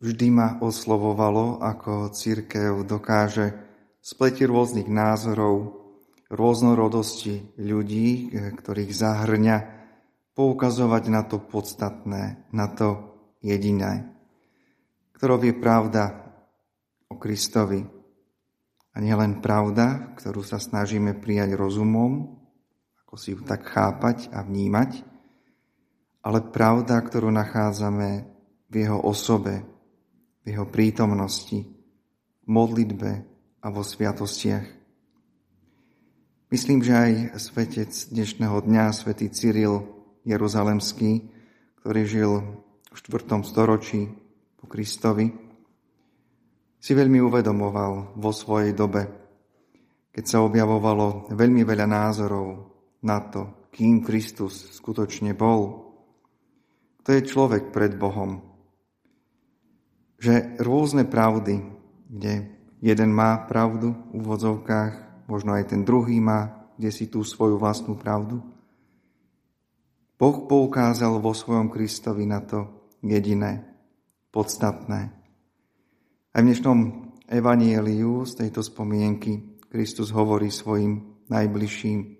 vždy ma oslovovalo, ako církev dokáže spleti rôznych názorov, rôznorodosti ľudí, ktorých zahrňa, poukazovať na to podstatné, na to jediné, ktorou je pravda o Kristovi. A nielen pravda, ktorú sa snažíme prijať rozumom, ako si ju tak chápať a vnímať, ale pravda, ktorú nachádzame v jeho osobe, v jeho prítomnosti, v modlitbe a vo sviatostiach. Myslím, že aj svetec dnešného dňa, svätý Cyril Jeruzalemský, ktorý žil v 4. storočí po Kristovi, si veľmi uvedomoval vo svojej dobe, keď sa objavovalo veľmi veľa názorov na to, kým Kristus skutočne bol. To je človek pred Bohom. Že rôzne pravdy, kde jeden má pravdu v úvodzovkách, možno aj ten druhý má, kde si tú svoju vlastnú pravdu. Boh poukázal vo svojom Kristovi na to jediné, podstatné. Aj v dnešnom evanieliu z tejto spomienky Kristus hovorí svojim najbližším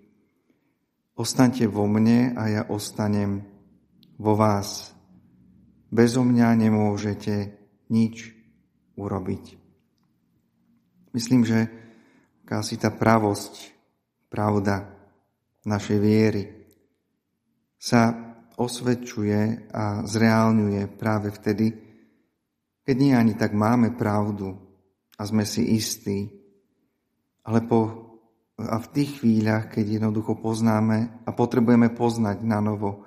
Ostaňte vo mne a ja ostanem vo vás. Bezo mňa nemôžete nič urobiť. Myslím, že akási tá pravosť, pravda našej viery sa osvedčuje a zreálňuje práve vtedy, keď nie ani tak máme pravdu a sme si istí, ale po, a v tých chvíľach, keď jednoducho poznáme a potrebujeme poznať na novo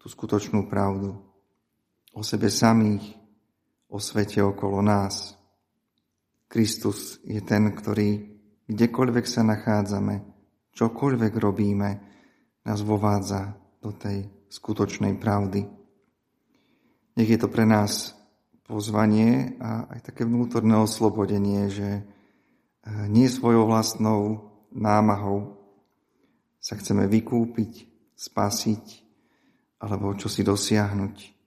tú skutočnú pravdu o sebe samých, o svete okolo nás. Kristus je ten, ktorý kdekoľvek sa nachádzame, čokoľvek robíme, nás vovádza do tej skutočnej pravdy. Nech je to pre nás pozvanie a aj také vnútorné oslobodenie, že eh, nie svojou vlastnou námahou sa chceme vykúpiť, spasiť alebo čo si dosiahnuť.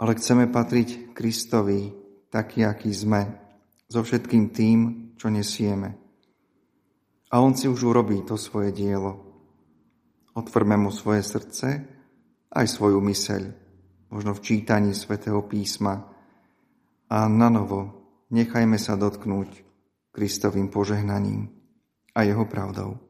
Ale chceme patriť Kristovi taký, aký sme, so všetkým tým, čo nesieme. A on si už urobí to svoje dielo. Otvorme mu svoje srdce, aj svoju myseľ, možno v čítaní svätého písma a na novo nechajme sa dotknúť Kristovým požehnaním a jeho pravdou.